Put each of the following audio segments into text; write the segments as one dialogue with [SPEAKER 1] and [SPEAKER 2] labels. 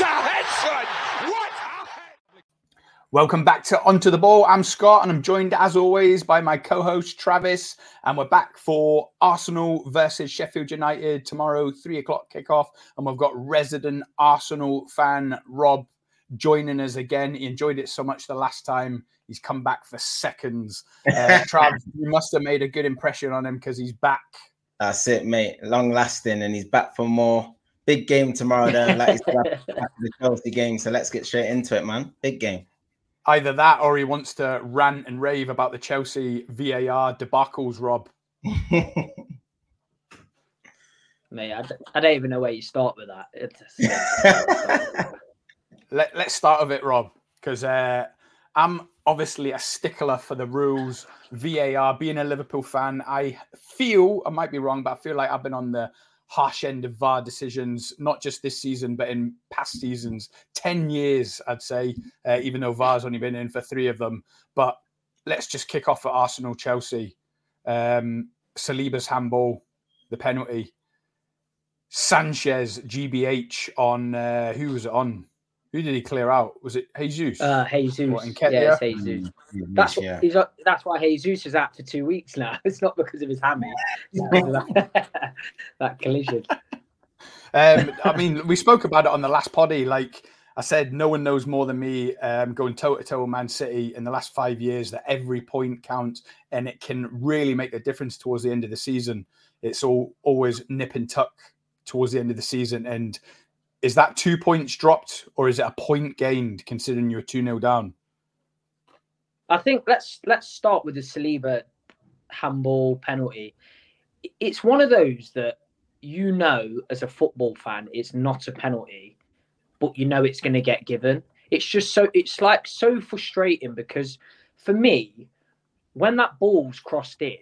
[SPEAKER 1] What a head, son! What
[SPEAKER 2] Welcome back to Onto the Ball. I'm Scott, and I'm joined as always by my co-host Travis, and we're back for Arsenal versus Sheffield United tomorrow, three o'clock kickoff, and we've got resident Arsenal fan Rob joining us again. He enjoyed it so much the last time. He's come back for seconds. Uh, Trav, you must have made a good impression on him because he's back.
[SPEAKER 3] That's it, mate. Long lasting, and he's back for more. Big game tomorrow, though. Like he's the Chelsea game. So let's get straight into it, man. Big game.
[SPEAKER 2] Either that, or he wants to rant and rave about the Chelsea VAR debacles. Rob,
[SPEAKER 4] Mate, I, d- I don't even know where you start with that. It's,
[SPEAKER 2] Let, let's start with it, Rob, because uh, I'm obviously a stickler for the rules. VAR, being a Liverpool fan, I feel, I might be wrong, but I feel like I've been on the harsh end of VAR decisions, not just this season, but in past seasons. 10 years, I'd say, uh, even though VAR's only been in for three of them. But let's just kick off at Arsenal Chelsea. Um, Saliba's handball, the penalty. Sanchez GBH on uh, who was it on? Who did he clear out? Was it Jesus?
[SPEAKER 4] uh, Jesus.
[SPEAKER 2] What, Nketiah?
[SPEAKER 4] yeah, it's Jesus. That's
[SPEAKER 3] yeah.
[SPEAKER 4] he's, uh, that's why Jesus is out for two weeks now. It's not because of his hammy. It's because of that, that collision.
[SPEAKER 2] Um, I mean, we spoke about it on the last poddy. Like I said, no one knows more than me um, going toe to toe with Man City in the last five years that every point counts and it can really make a difference towards the end of the season. It's all always nip and tuck towards the end of the season. And is that two points dropped or is it a point gained considering you're 2 0 down?
[SPEAKER 4] I think let's let's start with the Saliba handball penalty. It's one of those that you know as a football fan it's not a penalty, but you know it's going to get given. It's just so it's like so frustrating because for me, when that ball's crossed in,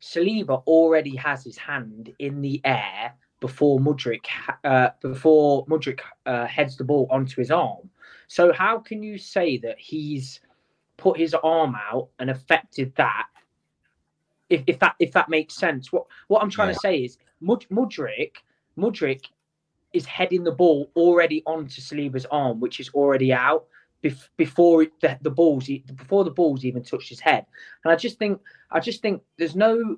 [SPEAKER 4] Saliba already has his hand in the air before Mudryk ha- uh, before Mudryk uh, heads the ball onto his arm. So how can you say that he's put his arm out and affected that? If, if that if that makes sense, what what I'm trying to say is Mud, Mudryk Mudryk is heading the ball already onto Saliba's arm, which is already out bef- before it- the, the balls before the balls even touched his head. And I just think I just think there's no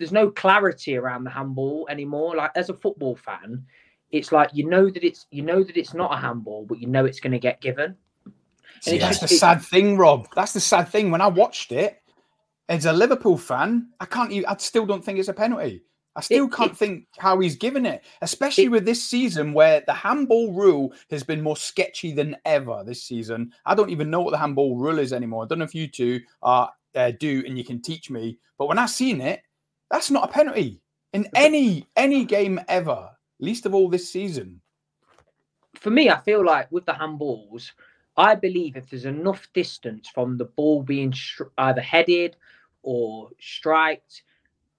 [SPEAKER 4] there's no clarity around the handball anymore. Like as a football fan, it's like you know that it's you know that it's not a handball, but you know it's going to get given.
[SPEAKER 2] See,
[SPEAKER 4] it's
[SPEAKER 2] that's
[SPEAKER 4] just-
[SPEAKER 2] the
[SPEAKER 4] it-
[SPEAKER 2] sad thing, Rob. That's the sad thing. When I watched it, as a Liverpool fan, I can't. I still don't think it's a penalty. I still
[SPEAKER 4] It-
[SPEAKER 2] can't
[SPEAKER 4] it-
[SPEAKER 2] think how he's given it, especially
[SPEAKER 4] It-
[SPEAKER 2] with this season where the handball rule has been more sketchy than ever this season. I don't even know what the handball rule is anymore. I don't know if you two are uh, do and you can teach me. But when I seen it, that's not a penalty in any any game ever. Least of all this season.
[SPEAKER 4] for me, I feel like with the handballs, I believe if there's enough distance from the ball being str- either headed or striked,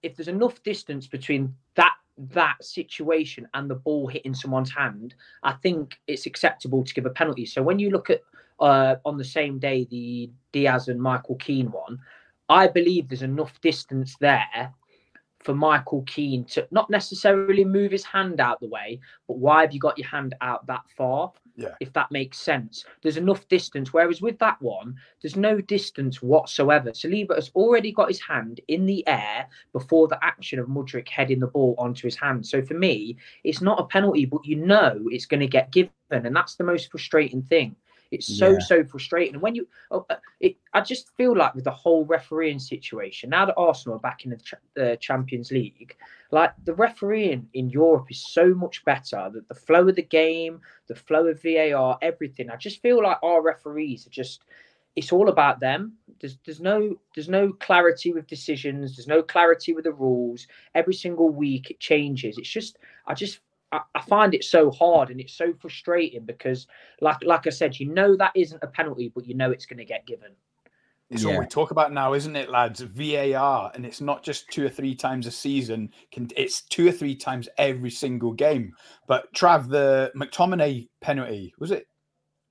[SPEAKER 4] if there's enough distance between that that situation and the ball hitting someone's hand, I think it's acceptable to give a penalty. So when you look at uh, on the same day the Diaz and Michael Keane one, I believe there's enough distance there for Michael Keane to not necessarily move his hand out the way, but why have you got your hand out that far?
[SPEAKER 2] Yeah.
[SPEAKER 4] If that makes sense. There's enough distance. Whereas with that one, there's no distance whatsoever. Saliba has already got his hand in the air before the action of Mudryk heading the ball onto his hand. So for me, it's not a penalty, but you know it's going to get given. And that's the most frustrating thing. It's so,
[SPEAKER 3] Yeah.
[SPEAKER 4] so frustrating. And when you, oh, uh, it, I just feel like with the whole refereeing situation, now that Arsenal are back in the, ch- the Champions League, like the refereeing in Europe is so much better. That the flow of the game, the flow of VAR, everything. I just feel like our referees are just. It's all about them. There's there's no there's no clarity with decisions. There's no clarity with the rules. Every single week it changes. It's just I just I, I find it so hard and it's so frustrating because like like I said, you know that isn't a penalty, but you know it's going to get given.
[SPEAKER 2] It's all
[SPEAKER 3] Yeah.
[SPEAKER 2] we talk about now, isn't it, lads? VAR, and it's not just two or three times a season. It's two or three times every single game. But Trav, the McTominay penalty was it?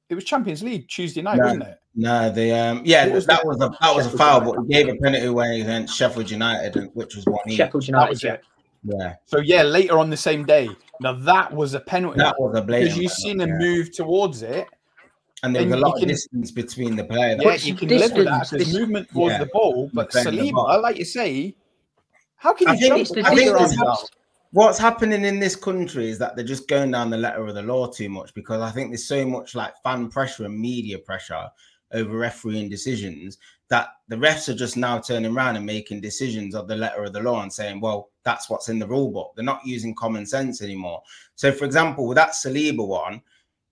[SPEAKER 2] It was Champions League Tuesday night,
[SPEAKER 3] No.
[SPEAKER 2] wasn't it?
[SPEAKER 3] No, the um, yeah,
[SPEAKER 2] was
[SPEAKER 3] that
[SPEAKER 2] the-
[SPEAKER 3] was a that was a foul,
[SPEAKER 4] United.
[SPEAKER 3] but he gave a penalty away he against Sheffield United, which was one each.
[SPEAKER 4] Sheffield United.
[SPEAKER 2] was
[SPEAKER 4] yeah.
[SPEAKER 2] It.
[SPEAKER 3] Yeah,
[SPEAKER 2] So yeah, later on the same day, Now that was a penalty.
[SPEAKER 3] That was a blatant.
[SPEAKER 2] because you've
[SPEAKER 3] penalty,
[SPEAKER 2] seen him
[SPEAKER 3] yeah.
[SPEAKER 2] move towards it.
[SPEAKER 3] and there was
[SPEAKER 2] and
[SPEAKER 3] a
[SPEAKER 2] you
[SPEAKER 3] lot
[SPEAKER 2] can-
[SPEAKER 3] of distance between the player.
[SPEAKER 2] Yeah, you can
[SPEAKER 4] distance,
[SPEAKER 2] live with that. There's movement towards
[SPEAKER 3] Yeah.
[SPEAKER 2] the ball, but
[SPEAKER 3] Defend the
[SPEAKER 2] Saliba,
[SPEAKER 3] ball.
[SPEAKER 2] like you say, how can
[SPEAKER 3] I
[SPEAKER 2] you
[SPEAKER 3] think
[SPEAKER 2] jump
[SPEAKER 4] it's the
[SPEAKER 2] with
[SPEAKER 3] I think
[SPEAKER 2] your
[SPEAKER 3] it's-
[SPEAKER 2] arms out?
[SPEAKER 3] What's happening in this country is that they're just going down the letter of the law too much because I think there's so much like fan pressure and media pressure over refereeing decisions that the refs are just now turning around and making decisions of the letter of the law and saying, well, that's what's in the rule book. They're not using common sense anymore. So, for example, with that Saliba one,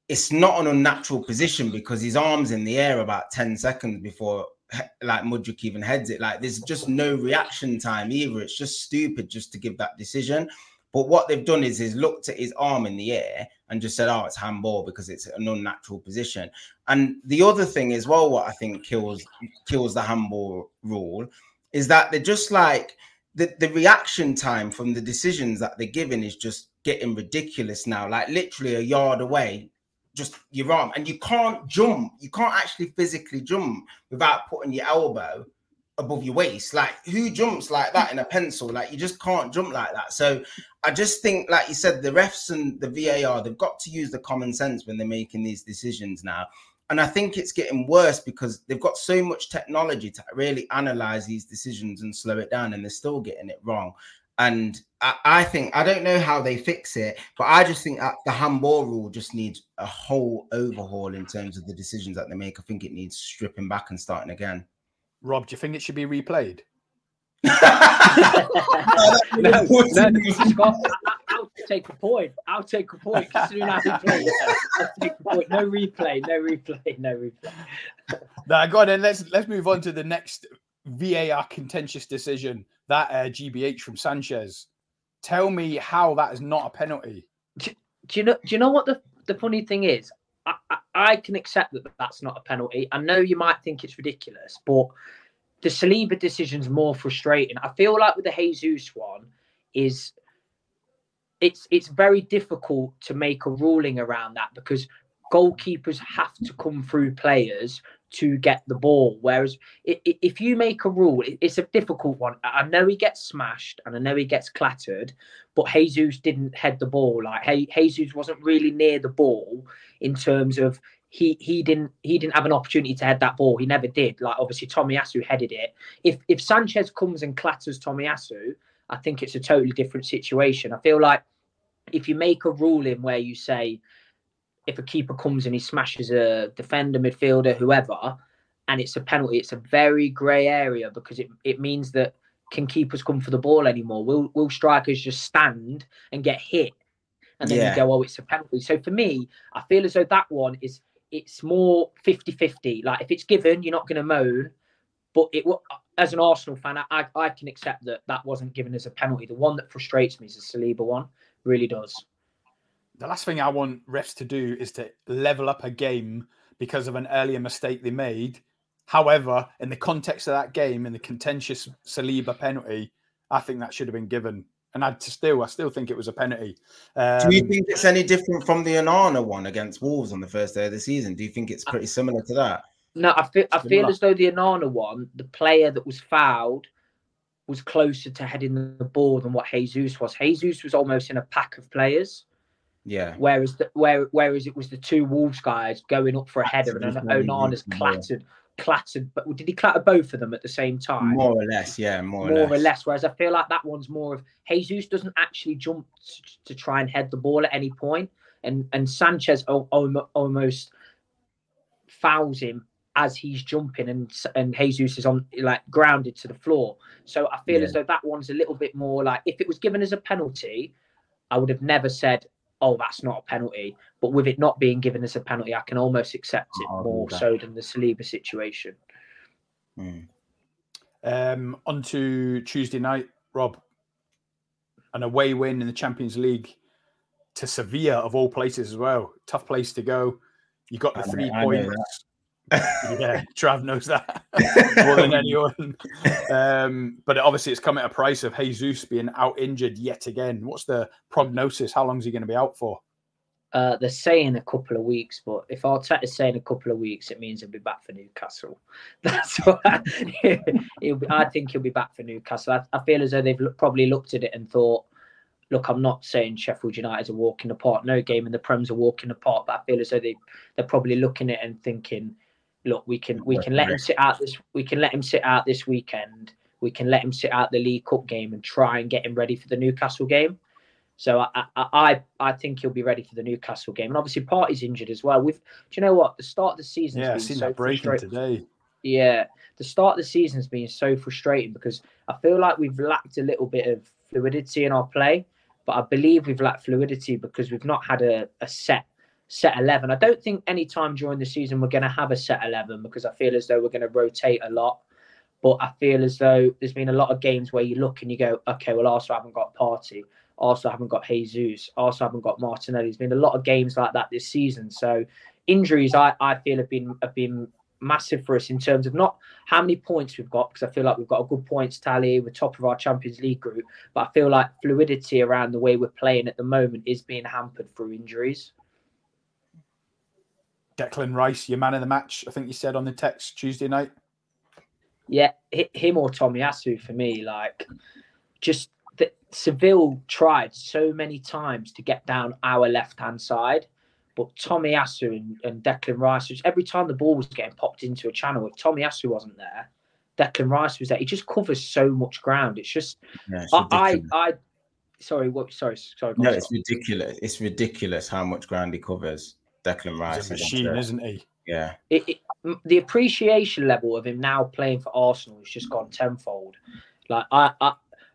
[SPEAKER 3] it's not an unnatural position because his arm's in the air about 10 seconds before like Mudryk even heads it. Like there's just no reaction time either. It's just stupid just to give that decision. But what they've done is is looked at his arm in the air and just said, "Oh, it's handball because it's an unnatural position." And the other thing as well, what I think kills kills the handball rule is that they're just like the, the reaction time from the decisions that they're giving is just getting ridiculous now. Like literally a yard away, just your arm, and you can't jump. You can't actually physically jump without putting your elbow above your waist. Like who jumps like that in a pencil? Like you just can't jump like that. So I just think, like you said, the refs and the VAR, they've got to use the common sense when they're making these decisions now. And I think it's getting worse because they've got so much technology to really analyze these decisions and slow it down, and they're still getting it wrong. And I, I think I don't know how they fix it, but I just think that the handball rule just needs a whole overhaul in terms of the decisions that they make. I think it needs stripping back and starting again.
[SPEAKER 2] Rob, do you think it should be replayed?
[SPEAKER 4] no, no, Scott, I, I'll take a point. I'll take a point. Considering how he plays, I'll take a point. No replay, no replay, no replay.
[SPEAKER 2] Now, go on then. Let's let's move on to the next VAR contentious decision. That uh, GBH from Sanchez. Tell me how that is not a penalty.
[SPEAKER 4] Do you know? Do you know what the the funny thing is? I, I, I can accept that that's not a penalty. I know you might think it's ridiculous, but the Saliba decision's more frustrating. I feel like with the Jesus one, is it's it's very difficult to make a ruling around that because goalkeepers have to come through players to get the ball. Whereas if you make a rule, it's a difficult one. I know he gets smashed and I know he gets clattered, but Jesus didn't head the ball. Like Jesus wasn't really near the ball in terms of he he didn't he didn't have an opportunity to head that ball. He never did. Like obviously Tomiyasu headed it. If if Sanchez comes and clatters Tomiyasu, I think it's a totally different situation. I feel like if you make a ruling where you say if a keeper comes and he smashes a defender, midfielder, whoever, and it's a penalty, it's a very grey area because it, it means that can keepers come for the ball anymore? Will will strikers just stand and get hit? And then
[SPEAKER 3] Yeah.
[SPEAKER 4] you go, oh, it's a penalty. So for me, I feel as though that one is it's more 50-50. Like if it's given, you're not going to moan. But it wa- as an Arsenal fan, I, I I can accept that that wasn't given as a penalty. The one that frustrates me is the Saliba one. Really does.
[SPEAKER 2] The last thing I want refs to do is to level up a game because of an earlier mistake they made. However, in the context of that game, in the contentious Saliba penalty, I think that should have been given. And I still, I still think it was a penalty. Um,
[SPEAKER 3] Do you think it's any different from the Onana one against Wolves on the first day of the season? Do you think it's pretty similar to that?
[SPEAKER 4] No, I feel I feel as though the Onana one, the player that was fouled was closer to heading the ball than what Jesus was. Jesus was almost in a pack of players,
[SPEAKER 3] Yeah.
[SPEAKER 4] whereas the, where whereas it was the two Wolves guys going up for a header, and. Onana's clattered, clattered. But did he clatter both of them at the same time?
[SPEAKER 3] More or less, yeah, more,
[SPEAKER 4] more
[SPEAKER 3] or,
[SPEAKER 4] or
[SPEAKER 3] less.
[SPEAKER 4] less. Whereas I feel like that one's more of Jesus doesn't actually jump t- to try and head the ball at any point, and and Sanchez al- almo- almost fouls him as he's jumping, and and Jesus is on like grounded to the floor. So I feel as though that one's a little bit more like if it was given as a penalty, I would have never said. Oh, that's not a penalty. But with it not being given as a penalty, I can almost accept it
[SPEAKER 3] I'll
[SPEAKER 4] more so than the Saliba situation.
[SPEAKER 3] Mm.
[SPEAKER 2] Um, on to Tuesday night, Rob. An away win in the Champions League to Sevilla, of all places, as well. Tough place to go. You got the
[SPEAKER 3] I
[SPEAKER 2] three
[SPEAKER 3] know
[SPEAKER 2] points. Yeah, Trav knows that more than anyone. Um, but obviously, it's come at a price of Jesus being out injured yet again. What's the prognosis? How long is he going to be out for?
[SPEAKER 4] Uh, they're saying a couple of weeks, but if Arteta's saying a couple of weeks, it means he'll be back for Newcastle. That's what I, he'll be, I think he'll be back for Newcastle. I, I feel as though they've look, probably looked at it and thought, look, I'm not saying Sheffield United is a walk in the park. No game in the Prem's a walk in the park, but I feel as though they they're probably looking at it and thinking, look, we can we can let him sit out this we can let him sit out this weekend. We can let him sit out the League Cup game and try and get him ready for the Newcastle game. So I, I I think he'll be ready for the Newcastle game, and obviously Partey's injured as well. We've do you know what the start of the season?
[SPEAKER 2] Yeah, I've seen so that breaking today.
[SPEAKER 4] Yeah, the start of the season's been so frustrating because I feel like we've lacked a little bit of fluidity in our play, but I believe we've lacked fluidity because we've not had a, a set set 11. I don't think any time during the season we're going to have a set 11 because I feel as though we're going to rotate a lot. But I feel as though there's been a lot of games where you look and you go, okay, well, Arsenal haven't got Partey. Arsenal haven't got Jesus. Arsenal haven't got Martinelli. There's been a lot of games like that this season. So injuries, I, I feel, have been have been massive for us in terms of not how many points we've got, because I feel like we've got a good points tally. We're top of our Champions League group, but I feel like fluidity around the way we're playing at the moment is being hampered through injuries.
[SPEAKER 2] Declan Rice, your man of the match, I think you said on the text Tuesday night.
[SPEAKER 4] Yeah, him or Tommy Tomiyasu for me, like just that Seville tried so many times to get down our left hand side but Tomiyasu and, and Declan Rice, which every time the ball was getting popped into a channel, if Tommy Tomiyasu wasn't there, Declan Rice was there. He just covers so much ground. It's just, yeah, it's I, I, I, sorry, what? Sorry, sorry.
[SPEAKER 3] No, it's ridiculous. It's ridiculous how much ground he covers. Declan Rice,
[SPEAKER 2] He's a machine, isn't he?
[SPEAKER 3] Yeah.
[SPEAKER 4] It, it, the appreciation level of him now playing for Arsenal has just gone tenfold. Like I, I,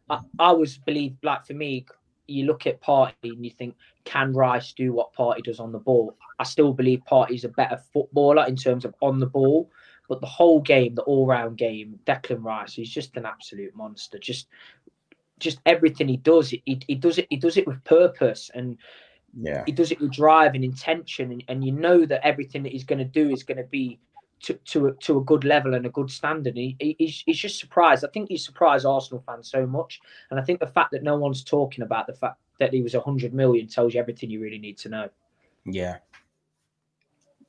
[SPEAKER 4] I, I was believe like for me, you look at Partey and you think, can Rice do what Partey does on the ball? I still believe Partey's a better footballer in terms of on the ball, but the whole game, the all-round game, Declan Rice, he's just an absolute monster. Just, just everything he does, he, he does it. He does it with purpose, and
[SPEAKER 3] yeah,
[SPEAKER 4] he does it with drive and intention, and, and you know that everything that he's going to do is going to be to to a, to a good level and a good standard. He, he's, he's just surprised. I think he's surprised Arsenal fans so much, and I think the fact that no one's talking about the fact that he was a hundred million tells you everything you really need to know.
[SPEAKER 3] Yeah.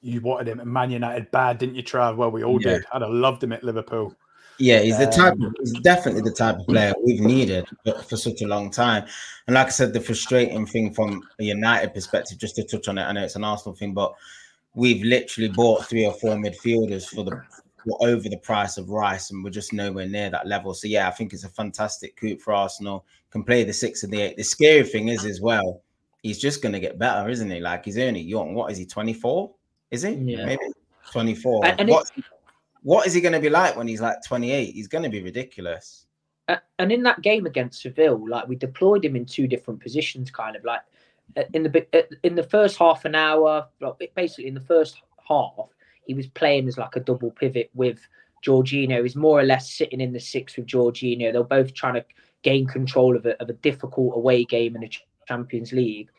[SPEAKER 2] You wanted him at Man United bad, didn't you, Trav? Well, we all yeah. did. I'd have loved him at Liverpool.
[SPEAKER 3] Yeah, he's the type. Of, he's definitely the type of player we've needed for such a long time. And like I said, the frustrating thing from a United perspective, just to touch on it, I know it's an Arsenal thing, but we've literally bought three or four midfielders for the for over the price of Rice, and we're just nowhere near that level. So yeah, I think it's a fantastic coup for Arsenal. Can play the six and the eight. The scary thing is as well, he's just going to get better, isn't he? Like he's only young. What is he? Twenty four? Is he?
[SPEAKER 4] Yeah.
[SPEAKER 3] Maybe twenty four. What, is he going to be like when he's like twenty eight? He's going to be ridiculous.
[SPEAKER 4] Uh, and in that game against Seville, like we deployed him in two different positions, kind of like in the in the first half an hour, basically in the first half, he was playing as like a double pivot with Jorginho. He's more or less sitting in the six with Jorginho. They're both trying to gain control of a, of a difficult away game in the Champions League.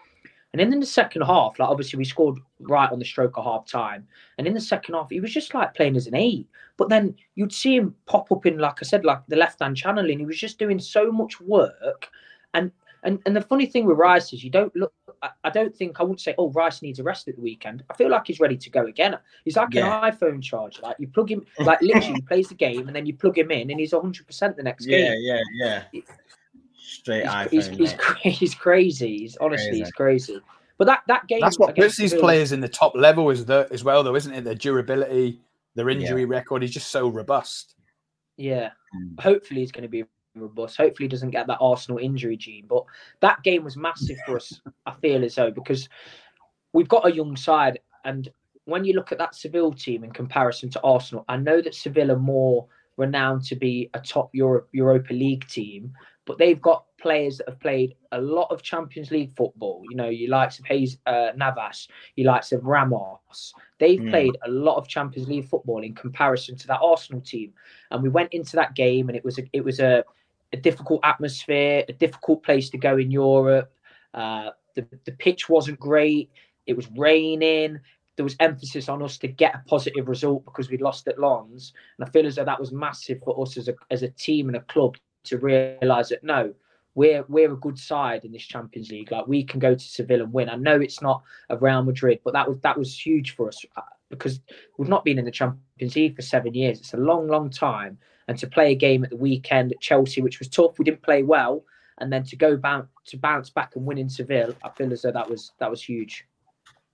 [SPEAKER 4] And then in the second half, like obviously we scored right on the stroke of half time. And in the second half, he was just like playing as an eight. But then you'd see him pop up in, like I said, like the left hand channel, and he was just doing so much work. And and and the funny thing with Rice is you don't look. I, I don't think I wouldn't say, oh, Rice needs a rest at the weekend. I feel like he's ready to go again. He's like yeah. an iPhone charger. Like you plug him, like literally, plays the game and then you plug him in and he's 100 percent the next
[SPEAKER 3] yeah,
[SPEAKER 4] game.
[SPEAKER 3] Yeah, yeah, yeah. Straight
[SPEAKER 4] he's,
[SPEAKER 3] iPhone.
[SPEAKER 4] He's, he's, he's, crazy. He's honestly crazy. he's crazy. But that that game.
[SPEAKER 2] That's what puts these players in the top level is the as well, though, isn't it? Their durability, their injury yeah. record is just so robust.
[SPEAKER 4] Yeah. Mm. Hopefully, he's going to be robust. Hopefully, he doesn't get that Arsenal injury gene. But that game was massive for us. I feel as though because we've got a young side, and when you look at that Seville team in comparison to Arsenal, I know that Seville are more renowned to be a top Europe Europa League team, but they've got players that have played a lot of Champions League football. You know, you likes of Jesús uh, Navas, you likes of Ramos. They've mm. played a lot of Champions League football in comparison to that Arsenal team. And we went into that game, and it was a, it was a a difficult atmosphere, a difficult place to go in Europe. Uh, the, the pitch wasn't great. It was raining. There was emphasis on us to get a positive result because we'd lost at Lens. And I feel as though that was massive for us as a, as a team and a club to realise that no, we're we're a good side in this Champions League. Like we can go to Seville and win. I know it's not a Real Madrid, but that was that was huge for us uh, because we've not been in the Champions League for seven years. It's a long, long time and to play a game at the weekend at Chelsea, which was tough. We didn't play well, and then to go bounce to bounce back and win in Seville, I feel as though that was that was huge.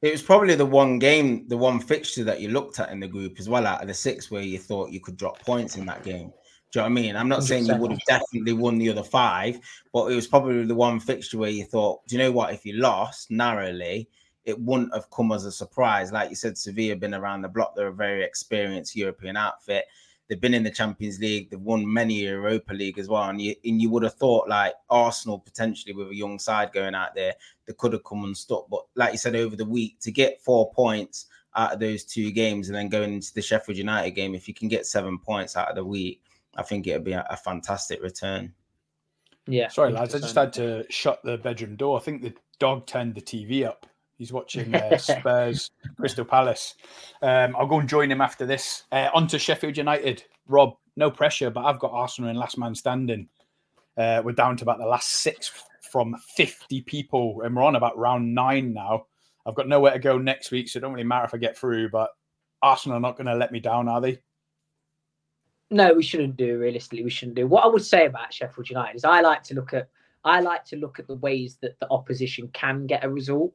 [SPEAKER 3] It was probably the one game, the one fixture that you looked at in the group as well out of the six where you thought you could drop points in that game. Do you know what I mean? I'm not saying you would have definitely won the other five, but it was probably the one fixture where you thought, do you know what? If you lost narrowly, it wouldn't have come as a surprise. Like you said, Sevilla been around the block. They're a very experienced European outfit. They've been in the Champions League. They've won many Europa League as well. And you, and you would have thought like Arsenal potentially with a young side going out there, they could have come unstuck. But like you said, over the week to get four points out of those two games and then going into the Sheffield United game, if you can get seven points out of the week, I think it'd be a, a fantastic return.
[SPEAKER 4] Yeah.
[SPEAKER 2] Sorry, lads, I just had to shut the bedroom door. I think the dog turned the TV up. He's watching uh, Spurs Crystal Palace. Um, I'll go and join him after this. Uh, on to Sheffield United. Rob, no pressure, but I've got Arsenal in last man standing. Uh, we're down to about the last six from 50 people, and we're on about round nine now. I've got nowhere to go next week, so it don't really matter if I get through, but Arsenal are not going to let me down, are they?
[SPEAKER 4] No, we shouldn't do. Realistically, we shouldn't do. What I would say about Sheffield United is I like to look at I like to look at the ways that the opposition can get a result.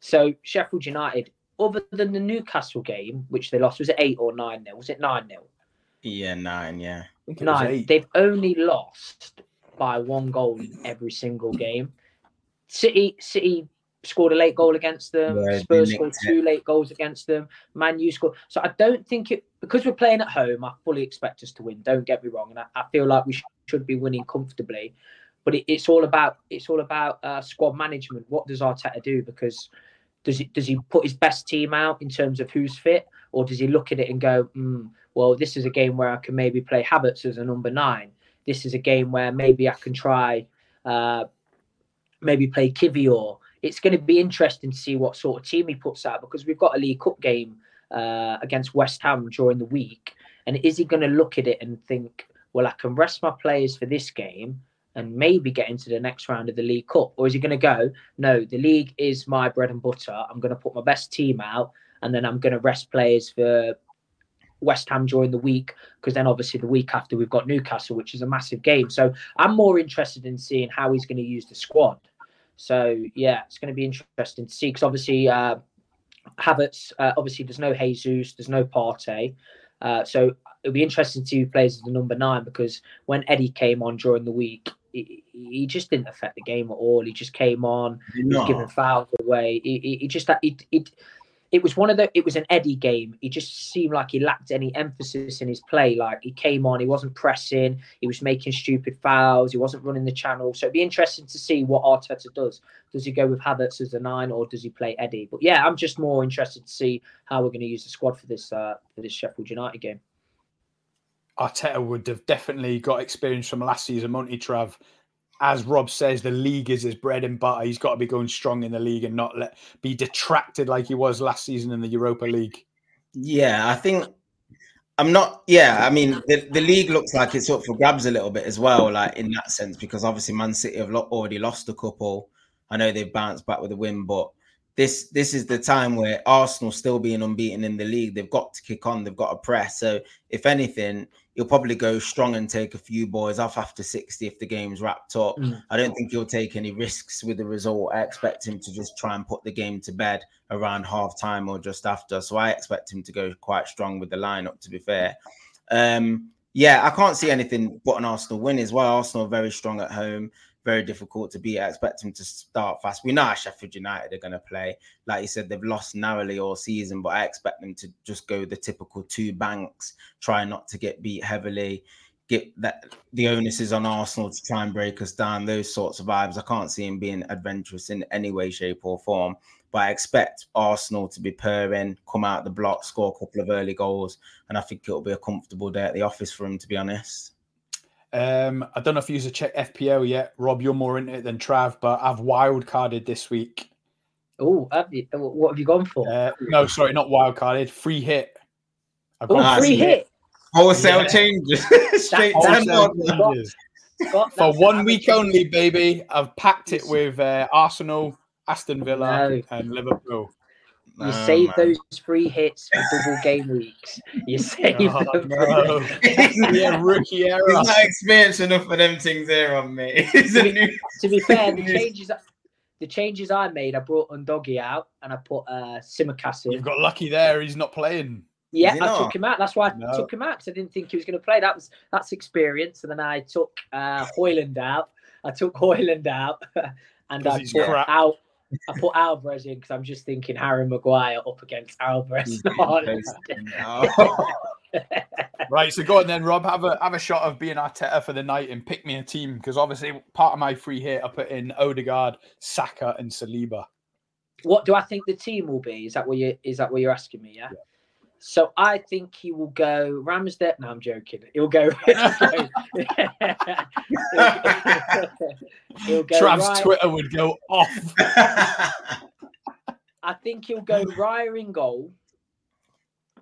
[SPEAKER 4] So Sheffield United, other than the Newcastle game, which they lost, was it eight or nine nil? Was it nine nil?
[SPEAKER 3] Yeah, nine, yeah.
[SPEAKER 2] I think it was
[SPEAKER 4] Nine. They've only lost by one goal in every single game. City City scored a late goal against them.
[SPEAKER 3] Yeah, they
[SPEAKER 4] Spurs
[SPEAKER 3] nicked
[SPEAKER 4] scored
[SPEAKER 3] it.
[SPEAKER 4] two late goals against them. Man U scored. So I don't think it because we're playing at home. I fully expect us to win. Don't get me wrong, and I, I feel like we sh- should be winning comfortably. But it, it's all about it's all about uh, squad management. What does Arteta do? Because does he does he put his best team out in terms of who's fit, or does he look at it and go, mm, well, this is a game where I can maybe play Havertz as a number nine. This is a game where maybe I can try, uh, maybe play Kiwior. It's going to be interesting to see what sort of team he puts out because we've got a League Cup game uh, against West Ham during the week. And is he going to look at it and think, well, I can rest my players for this game and maybe get into the next round of the League Cup? Or is he going to go, no, the league is my bread and butter. I'm going to put my best team out and then I'm going to rest players for West Ham during the week because then obviously the week after we've got Newcastle, which is a massive game. So I'm more interested in seeing how he's going to use the squad. So yeah, it's going to be interesting to see because obviously uh, Havertz, uh, obviously there's no Jesus, there's no Partey. Uh, so it'll be interesting to see who plays as the number nine because when Eddie came on during the week, he, he just didn't affect the game at all. He just came on,
[SPEAKER 3] No.
[SPEAKER 4] giving fouls away. He, he, he just it, it it was one of the it was an Eddie game. He just seemed like he lacked any emphasis in his play. Like he came on, he wasn't pressing, he was making stupid fouls, he wasn't running the channel. So it'd be interesting to see what Arteta does. Does he go with Havertz as a nine or does he play Eddie? But yeah, I'm just more interested to see how we're going to use the squad for this uh, for this Sheffield United game.
[SPEAKER 2] Arteta would have definitely got experience from last season, Monty Trav. As Rob says, the league is his bread and butter. He's got to be going strong in the league and not let be detracted like he was last season in the Europa League.
[SPEAKER 3] Yeah, I think I'm not. Yeah, I mean the, the league looks like it's up for grabs a little bit as well, like in that sense, because obviously Man City have already lost a couple. I know they've bounced back with a win, but this this is the time where Arsenal still being unbeaten in the league, they've got to kick on, they've got to press. So if anything, he'll probably go strong and take a few boys off after 60 if the game's wrapped up.
[SPEAKER 4] Mm.
[SPEAKER 3] I don't think he'll take any risks with the result. I expect him to just try and put the game to bed around half time or just after. So I expect him to go quite strong with the lineup, to be fair. Um, yeah, I can't see anything but an Arsenal win as well. Arsenal are very strong at home, very difficult to beat. I expect him to start fast. We know how Sheffield United are going to play. Like you said, they've lost narrowly all season, but I expect them to just go the typical two banks, try not to get beat heavily. Get that the onus is on Arsenal to try and break us down, those sorts of vibes. I can't see him being adventurous in any way, shape, or form. But I expect Arsenal to be purring, come out the block, score a couple of early goals, and I think it'll be a comfortable day at the office for him, to be honest.
[SPEAKER 2] Um, I don't know if you have check FPL yet. Rob, you're more into it than Trav, but I've wild carded this week.
[SPEAKER 4] Oh, what have you gone for?
[SPEAKER 2] Uh, no, sorry, not wild carded. Free hit. I've
[SPEAKER 4] oh,
[SPEAKER 3] Ah,
[SPEAKER 4] free
[SPEAKER 3] so-
[SPEAKER 4] hit.
[SPEAKER 3] Wholesale
[SPEAKER 2] Yeah.
[SPEAKER 3] changes straight
[SPEAKER 4] That's
[SPEAKER 3] down.
[SPEAKER 2] Wholesale
[SPEAKER 4] Wholesale
[SPEAKER 2] changes.
[SPEAKER 4] Got-
[SPEAKER 2] For one week
[SPEAKER 4] it-
[SPEAKER 2] only, baby. I've packed it with uh, Arsenal, Aston Villa,
[SPEAKER 4] No.
[SPEAKER 2] and Liverpool.
[SPEAKER 4] You
[SPEAKER 3] Nah,
[SPEAKER 4] save
[SPEAKER 3] man.
[SPEAKER 4] those free hits for double game weeks. You save
[SPEAKER 2] Oh,
[SPEAKER 4] them.
[SPEAKER 2] no. yeah, rookie
[SPEAKER 3] He's
[SPEAKER 2] error.
[SPEAKER 3] not experienced enough for them things here on me. He's a new.
[SPEAKER 4] to be fair, the changes the changes I made, I brought Undoggy out and I put uh Simicast in.
[SPEAKER 2] You've got lucky there. He's not playing.
[SPEAKER 4] Yeah, I
[SPEAKER 3] not?
[SPEAKER 4] took him out. That's why I
[SPEAKER 2] No.
[SPEAKER 4] took him out because I didn't think he was going to play. That was that's experience. And then I took uh, Højlund out. I took Højlund out, and I
[SPEAKER 2] he's
[SPEAKER 4] put
[SPEAKER 2] crap.
[SPEAKER 4] out. I put Alvarez in because I'm just thinking Harry Maguire up against Alvarez.
[SPEAKER 2] Right, so go on then, Rob. Have a have a shot of being Arteta for the night and pick me a team because obviously part of my free hit I put in Odegaard, Saka, and Saliba.
[SPEAKER 4] what do I think the team will be? Is that what you is that what you're asking me? Yeah. So I think he will go Ramsdale. No, I'm joking. He'll go. he'll go
[SPEAKER 2] Trav's
[SPEAKER 4] right-
[SPEAKER 2] Twitter would go off.
[SPEAKER 4] I think he'll go Raya in goal.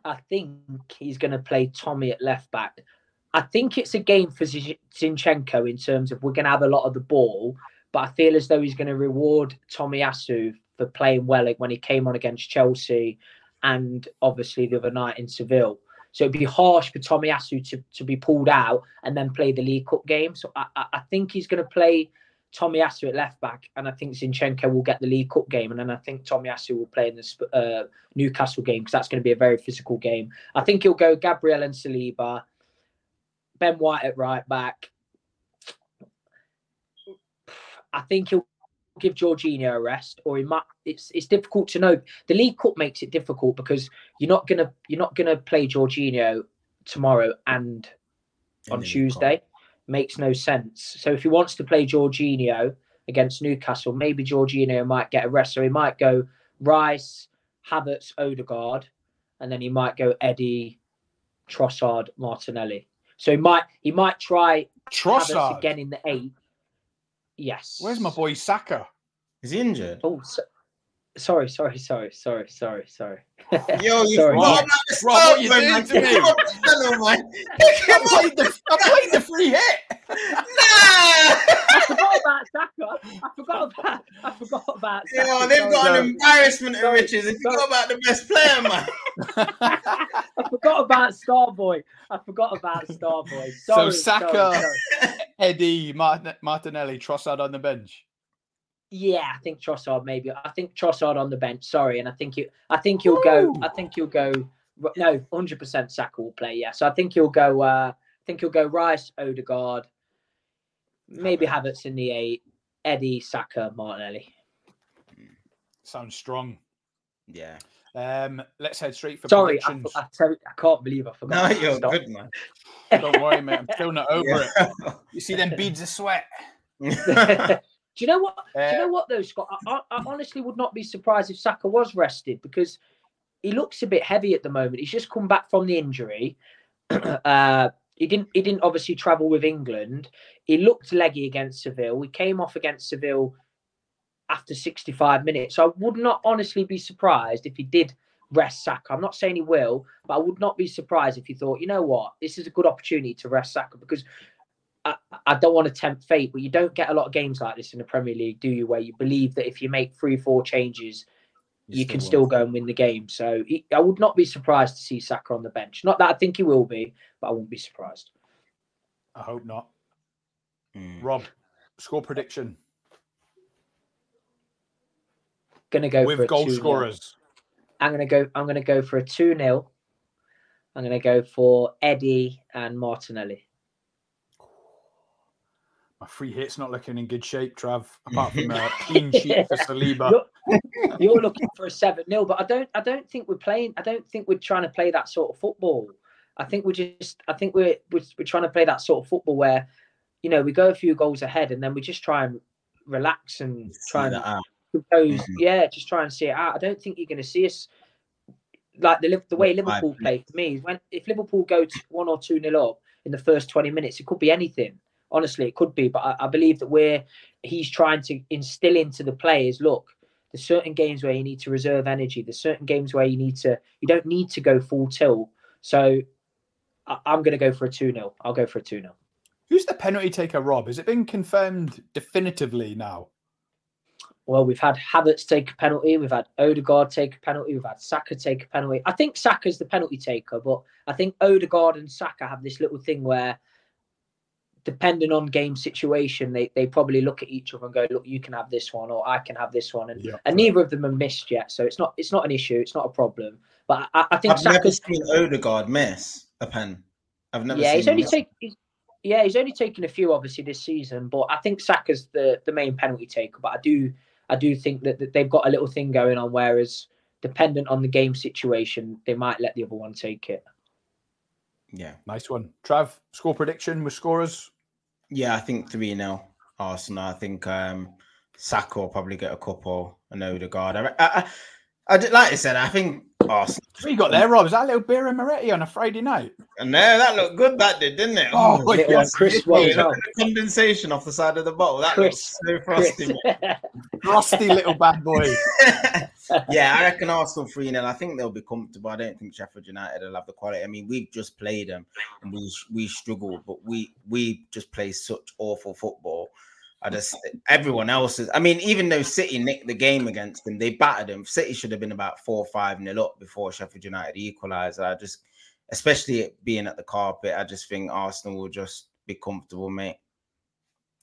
[SPEAKER 4] I think he's going to play Tommy at left back. I think it's a game for Zinchenko in terms of we're going to have a lot of the ball, but I feel as though he's going to reward Tomiyasu for playing well when he came on against Chelsea and obviously the other night in Seville. So it'd be harsh for Tomiyasu to, to be pulled out and then play the League Cup game. So I, I, I think he's going to play Tomiyasu at left back, and I think Zinchenko will get the League Cup game, and then I think Tomiyasu will play in the uh, Newcastle game because that's going to be a very physical game. I think he'll go Gabriel and Saliba, Ben White at right back. I think he'll give Jorginho a rest, or he might. It's it's difficult to know. The League Cup makes it difficult because you're not gonna you're not gonna play Jorginho tomorrow and on Tuesday. Makes no sense. So if he wants to play Jorginho against Newcastle, maybe Jorginho might get a rest. So he might go Rice, Havertz, Odegaard, and then he might go Eddie, Trossard, Martinelli. So he might he might try Havertz
[SPEAKER 2] Trossard.
[SPEAKER 4] again in the eight. Yes.
[SPEAKER 2] Where's my boy Saka?
[SPEAKER 3] Is he injured?
[SPEAKER 4] Oh, so, sorry, sorry, sorry, sorry, sorry, sorry.
[SPEAKER 3] Yo, you
[SPEAKER 4] Sorry.
[SPEAKER 3] forgot
[SPEAKER 2] Rob,
[SPEAKER 3] about the
[SPEAKER 2] Rob, what you
[SPEAKER 3] start,
[SPEAKER 2] doing to me?
[SPEAKER 3] Pick him up, man.
[SPEAKER 2] I played the I played the free hit. Nah.
[SPEAKER 4] I forgot about Saka. I forgot about. I forgot about.
[SPEAKER 3] Yo, they've
[SPEAKER 4] sorry.
[SPEAKER 3] got
[SPEAKER 2] So-
[SPEAKER 3] an embarrassment of riches. If you
[SPEAKER 4] Sorry.
[SPEAKER 3] forgot about the best player, man.
[SPEAKER 4] I forgot about Starboy. I forgot about Starboy. Sorry,
[SPEAKER 2] Saka-
[SPEAKER 4] sorry, sorry.
[SPEAKER 2] Eddie Martin, Martinelli, Trossard on the bench.
[SPEAKER 4] Yeah, I think Trossard maybe. I think Trossard on the bench. Sorry, and I think you. I think you'll go. I think you'll go. No, hundred percent. Saka will play. Yeah, so I think you'll go. uh I think you'll go Rice, Odegaard, maybe Havertz in the eight, Eddie, Saka, Martinelli.
[SPEAKER 2] Sounds strong.
[SPEAKER 3] Yeah.
[SPEAKER 2] Um, let's head straight for
[SPEAKER 4] Sorry, I,
[SPEAKER 2] predictions.
[SPEAKER 4] I, tell I can't believe I forgot.
[SPEAKER 3] No, you're
[SPEAKER 4] Stop.
[SPEAKER 3] good, man.
[SPEAKER 2] Don't worry, mate. I'm still not over it. You see them beads of sweat.
[SPEAKER 4] Do you know what? Do
[SPEAKER 2] Uh,
[SPEAKER 4] you know what though, Scott? I, I, I honestly would not be surprised if Saka was rested because he looks a bit heavy at the moment. He's just come back from the injury. uh, he didn't. He didn't obviously travel with England. He looked leggy against Seville. He came off against Seville after 65 minutes. So I would not honestly be surprised if he did rest Saka. I'm not saying he will, but I would not be surprised if he thought, you know what, this is a good opportunity to rest Saka because I, I don't want to tempt fate, but you don't get a lot of games like this in the Premier League, do you? Where you believe that if you make three, four changes, you, can still go and win the game. So he, I would not be surprised to see Saka on the bench. Not that I think he will be, but I wouldn't be surprised.
[SPEAKER 2] I hope not.
[SPEAKER 3] Mm.
[SPEAKER 2] Rob, score prediction
[SPEAKER 4] Gonna go for
[SPEAKER 2] with
[SPEAKER 4] a
[SPEAKER 2] goal
[SPEAKER 4] 2-0.
[SPEAKER 2] scorers.
[SPEAKER 4] I'm gonna go. I'm gonna go for a two 0 I'm gonna go for Eddie and Martinelli.
[SPEAKER 2] My free hit's not looking in good shape, Trav. Apart from a clean sheet for Saliba.
[SPEAKER 4] You're, you're looking for a seven 0 but I don't. I don't think we're playing. I don't think we're trying to play that sort of football. I think we're just. I think we're we're, we're trying to play that sort of football where, you know, we go a few goals ahead and then we just try and relax and try
[SPEAKER 3] See
[SPEAKER 4] and
[SPEAKER 3] that out.
[SPEAKER 4] compose.
[SPEAKER 3] Mhm.
[SPEAKER 4] Yeah, just try and see it out. I don't think you're going to see us like the the way Liverpool play for me. is When if Liverpool go to one or two nil up in the first twenty minutes, it could be anything. Honestly, it could be. But I, I believe that we're he's trying to instill into the players. Look, there's certain games where you need to reserve energy. There's certain games where you need to you don't need to go full tilt. So I, I'm going to go for a two 0 I'll go for a two 0
[SPEAKER 2] Who's the penalty taker, Rob? Has it been confirmed definitively now?
[SPEAKER 4] well, we've had Havertz take a penalty, we've had Odegaard take a penalty, we've had Saka take a penalty. I think Saka's the penalty taker, but I think Odegaard and Saka have this little thing where, depending on game situation, they, they probably look at each other and go, "Look, you can have this one, or I can have this one," and,
[SPEAKER 2] Yeah.
[SPEAKER 4] and neither of them are missed yet, so it's not it's not an issue, it's not a problem. But I, I think
[SPEAKER 3] I've never seen Odegaard miss a pen. I've never
[SPEAKER 4] yeah,
[SPEAKER 3] seen
[SPEAKER 4] he's
[SPEAKER 3] him
[SPEAKER 4] only taken. Yeah, he's only taken a few, obviously, this season. But I think Saka's the the main penalty taker. But I do, I do think that, that they've got a little thing going on. Whereas, dependent on the game situation, they might let the other one take it.
[SPEAKER 3] Yeah.
[SPEAKER 2] Nice one. Trav, score prediction with scorers.
[SPEAKER 3] Yeah, I think 3 0 Arsenal. I think um Saka will probably get a couple and Odegaard. I, I, I, I like I said, I think Arsenal.
[SPEAKER 2] What you got there, Rob? Is that a little beer and Moretti on a Friday night?
[SPEAKER 3] And there, that looked good, that did, didn't it?
[SPEAKER 2] Oh, oh
[SPEAKER 4] Chris
[SPEAKER 2] it
[SPEAKER 3] the condensation off the side of the bottle. That
[SPEAKER 4] Chris,
[SPEAKER 3] looks so frosty.
[SPEAKER 2] Frosty little bad boy.
[SPEAKER 3] yeah, I reckon Arsenal 3 0. I think they'll be comfortable. I don't think Sheffield United will have the quality. I mean, we've just played them and we we struggled, but we we just play such awful football. I just everyone else is. I mean, even though City nicked the game against them, they battered them. City should have been about four or five nil up before Sheffield United equalised. I just, especially it being at the carpet, I just think Arsenal will just be comfortable, mate.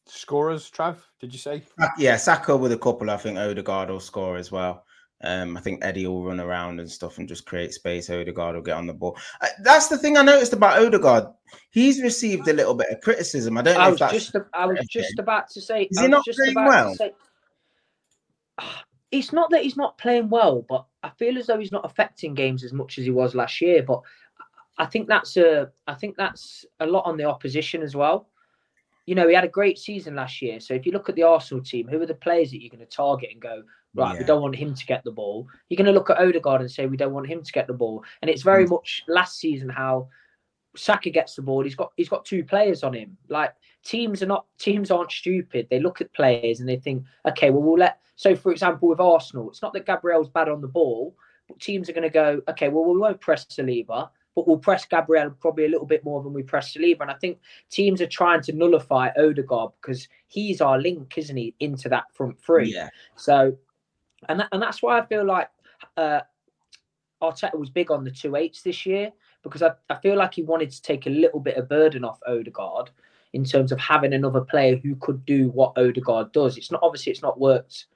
[SPEAKER 2] Scorers, Trav, did you say?
[SPEAKER 3] Yeah, Saka with a couple. I think Odegaard will score as well. Um, I think Eddie will run around and stuff and just create space. Odegaard will get on the ball. Uh, that's the thing I noticed about Odegaard. He's received a little bit of criticism. I don't know
[SPEAKER 4] I
[SPEAKER 3] if
[SPEAKER 4] was
[SPEAKER 3] that's
[SPEAKER 4] just I was just about to say.
[SPEAKER 3] Is
[SPEAKER 4] I
[SPEAKER 3] he not playing well?
[SPEAKER 4] say- It's not that he's not playing well, but I feel as though he's not affecting games as much as he was last year. But I think that's a I think that's a lot on the opposition as well. You know, he had a great season last year. So if you look at the Arsenal team, who are the players that you're going to target and go, right, we don't want him to get the ball. You're going to look at Odegaard and say we don't want him to get the ball. And it's very hmm. much last season how Saka gets the ball. He's got he's got two players on him. Like teams are not teams aren't stupid. They look at players and they think, okay, well we'll let. So for example, with Arsenal, it's not that Gabriel's bad on the ball, but teams are going to go, okay, well we won't press Saliba, but we'll press Gabriel probably a little bit more than we press Saliba. And I think teams are trying to nullify Odegaard because he's our link, isn't he, into that front three.
[SPEAKER 3] yeah,
[SPEAKER 4] So, and that, and that's why I feel like uh, Arteta was big on the two eights this year because I, I feel like he wanted to take a little bit of burden off Odegaard in terms of having another player who could do what Odegaard does. It's not obviously it's not worked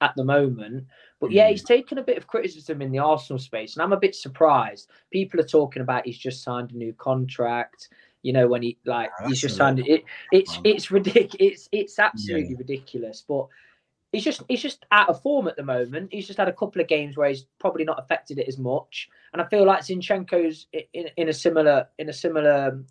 [SPEAKER 4] at the moment, but yeah,
[SPEAKER 3] Mhm.
[SPEAKER 4] he's taken a bit of criticism in the Arsenal space, and I'm a bit surprised. People are talking about he's just signed a new contract. You know, when he like
[SPEAKER 3] Yeah,
[SPEAKER 4] he's just signed it. It's it's ridiculous. It's it's absolutely ridiculous, but he's just he's just out of form at the moment. He's just had a couple of games where he's probably not affected it as much, and I feel like Zinchenko's in, in a similar in a similar um,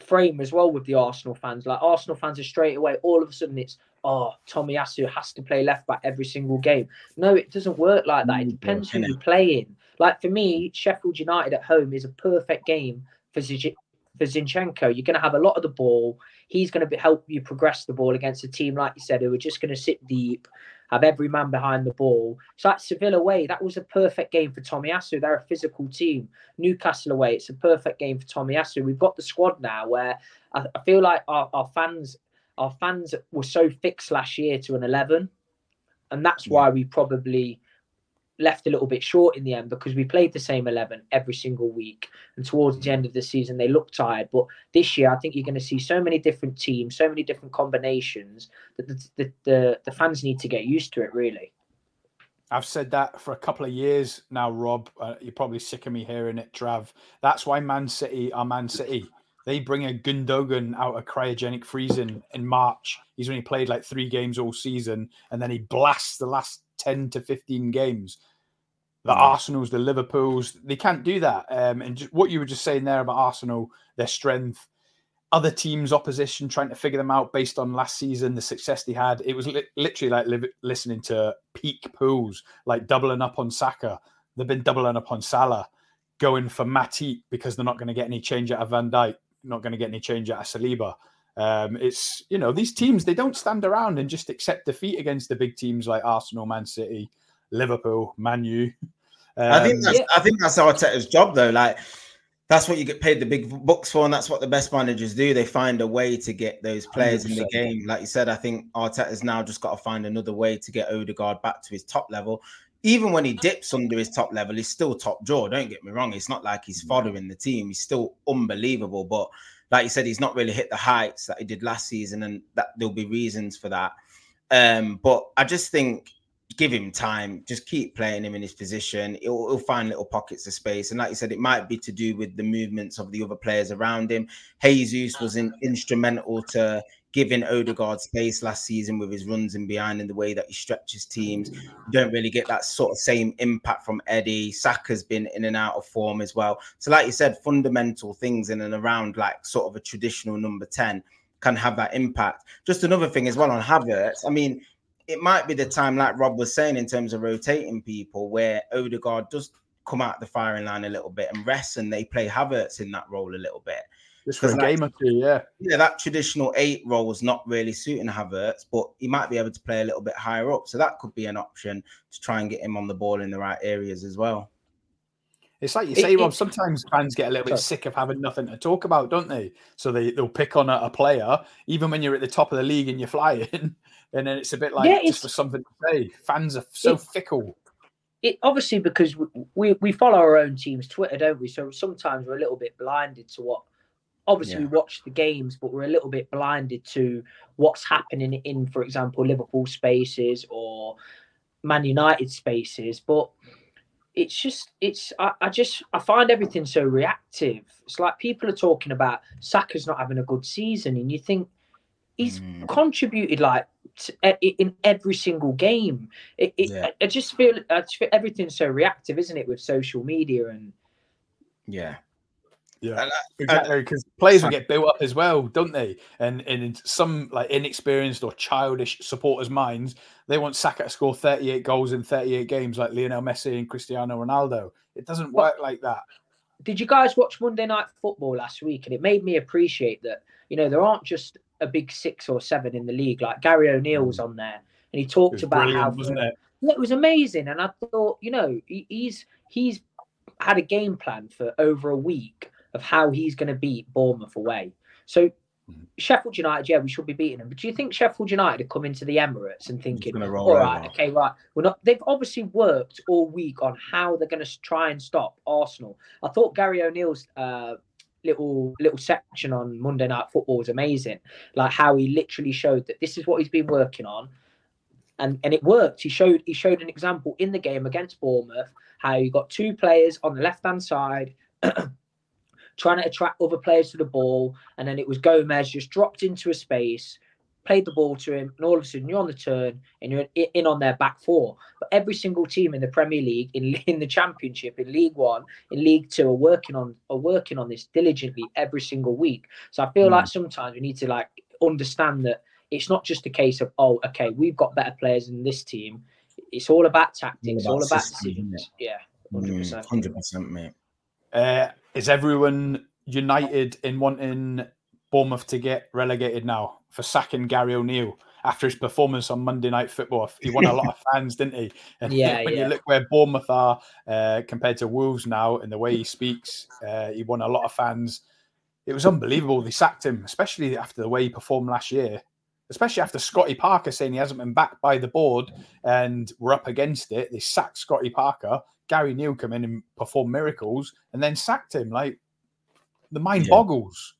[SPEAKER 4] frame as well with the Arsenal fans. Like Arsenal fans are straight away, all of a sudden it's oh Tomiyasu has to play left back every single game. No, it doesn't work like that. It
[SPEAKER 3] Mm,
[SPEAKER 4] depends who you're playing. Like for me, Sheffield United at home is a perfect game for for Zinchenko. You're going to have a lot of the ball. He's going to be, help you progress the ball against a team like you said who are just going to sit deep, have every man behind the ball. So like Seville away. That was a perfect game for Tomiyasu. They're a physical team. Newcastle away. It's a perfect game for Tomiyasu. We've got the squad now where I, I feel like our, our fans our fans were so fixed last year to an 11 and that's mm. why we probably left a little bit short in the end because we played the same 11 every single week and towards the end of the season they looked tired but this year i think you're going to see so many different teams so many different combinations that the, the, the, the fans need to get used to it really
[SPEAKER 2] I've said that for a couple of years now, Rob. Uh, you're probably sick of me hearing it, Trav. That's why Man City are Man City. They bring a Gundogan out of cryogenic freezing in March. He's only played like three games all season, and then he blasts the last 10 to 15 games. The Arsenals, the Liverpools, they can't do that. Um, and just, what you were just saying there about Arsenal, their strength, other teams' opposition trying to figure them out based on last season, the success they had. It was li- literally like li- listening to peak pools, like doubling up on Saka. They've been doubling up on Salah, going for Matip because they're not going to get any change out of Van Dijk, not going to get any change out of Saliba. Um, it's you know these teams they don't stand around and just accept defeat against the big teams like Arsenal, Man City, Liverpool, Man U.
[SPEAKER 3] I think
[SPEAKER 2] Um,
[SPEAKER 3] that's
[SPEAKER 4] Yeah.
[SPEAKER 3] I think that's Arteta's job though. Like that's what you get paid the big bucks for, and that's what the best managers do. They find a way to get those players 100%. in the game. Like you said, I think Arteta's now just got to find another way to get Odegaard back to his top level. Even when he dips under his top level, he's still top draw. Don't get me wrong; it's not like he's following the team. He's still unbelievable, but like you said, he's not really hit the heights that he did last season, and that there'll be reasons for that. Um, but I just think give him time, just keep playing him in his position. He'll, he'll, find little pockets of space. And like you said, it might be to do with the movements of the other players around him. Jesus was in, instrumental to giving Odegaard space last season with his runs and behind and the way that he stretches teams. You don't really get that sort of same impact from Eddie. Saka's been in and out of form as well. So, like you said, fundamental things in and around like sort of a traditional number 10 can have that impact. Just another thing as well on Havertz. I mean, it might be the time, like Rob was saying, in terms of rotating people, where Odegaard does come out the firing line a little bit and rest, and they play Havertz in that role a little bit.
[SPEAKER 2] Just for a game or two, yeah.
[SPEAKER 3] Yeah, that traditional eight role is not really suiting Havertz, but he might be able to play a little bit higher up. So that could be an option to try and get him on the ball in the right areas as well.
[SPEAKER 2] It's like you say, it, Rob. Sometimes fans get a little bit sorry. sick of having nothing to talk about, don't they? So they they'll pick on a, a, player, even when you're at the top of the league and you're flying, and then it's a bit like yeah, just for something to say. Fans are so it, fickle.
[SPEAKER 4] It obviously because we we follow our own team's Twitter, don't we? So sometimes we're a little bit blinded to what. Obviously, yeah. we watch the games, but we're a little bit blinded to what's happening in, for example, Liverpool spaces or Man United spaces. But it's just it's I, I, just I find everything so reactive. It's like people are talking about Saka's not having a good season, and you think he's mm. contributed like in every single game. It, it, yeah. I, I just feel I just feel everything's so reactive, isn't it, with social media and
[SPEAKER 3] yeah.
[SPEAKER 2] Yeah, exactly. Because players will get built up as well, don't they? And, and in some like inexperienced or childish supporters' minds, they want Saka to score 38 goals in 38 games like Lionel Messi and Cristiano Ronaldo. It doesn't work like that.
[SPEAKER 4] Did you guys watch Monday Night Football last week? And it made me appreciate that, you know, there aren't just a big six or seven in the league. Like Gary O'Neil was mm. on there and he talked about how. Wasn't it? It was amazing. And I thought, you know, he, he's he's had a game plan for over a week of how he's going to beat Bournemouth away. So mm-hmm. Sheffield United, yeah, we should be beating them. But do you think Sheffield United have come into the Emirates and thinking, all right, over. okay, right, we're not? They've obviously worked all week on how they're going to try and stop Arsenal. I thought Gary O'Neil's uh, little little section on Monday Night Football was amazing. Like how he literally showed that this is what he's been working on. And, and it worked. He showed he showed an example in the game against Bournemouth how you got two players on the left hand side trying to attract other players to the ball. And then it was Gomez just dropped into a space, played the ball to him, and all of a sudden you're on the turn and you're in on their back four. But every single team in the Premier League, in, in the Championship, in League One, in League Two, are working on are working on this diligently every single week. So I feel mm. like sometimes we need to like understand that it's not just a case of oh, okay, we've got better players in this team. It's all about tactics, all about, all about decisions. Yeah, hundred percent,
[SPEAKER 3] hundred percent, mate.
[SPEAKER 2] Uh, is everyone united in wanting Bournemouth to get relegated now for sacking Gary O'Neil after his performance on Monday Night Football? He won a lot of fans, didn't he? And
[SPEAKER 4] yeah.
[SPEAKER 2] when
[SPEAKER 4] yeah.
[SPEAKER 2] you look where Bournemouth are uh, compared to Wolves now, and the way he speaks, uh, he won a lot of fans. It was unbelievable. They sacked him, especially after the way he performed last year. Especially after Scotty Parker saying he hasn't been backed by the board and we're up against it. They sacked Scotty Parker. Gary Neal come in and perform miracles and then sacked him. Like the mind yeah. boggles.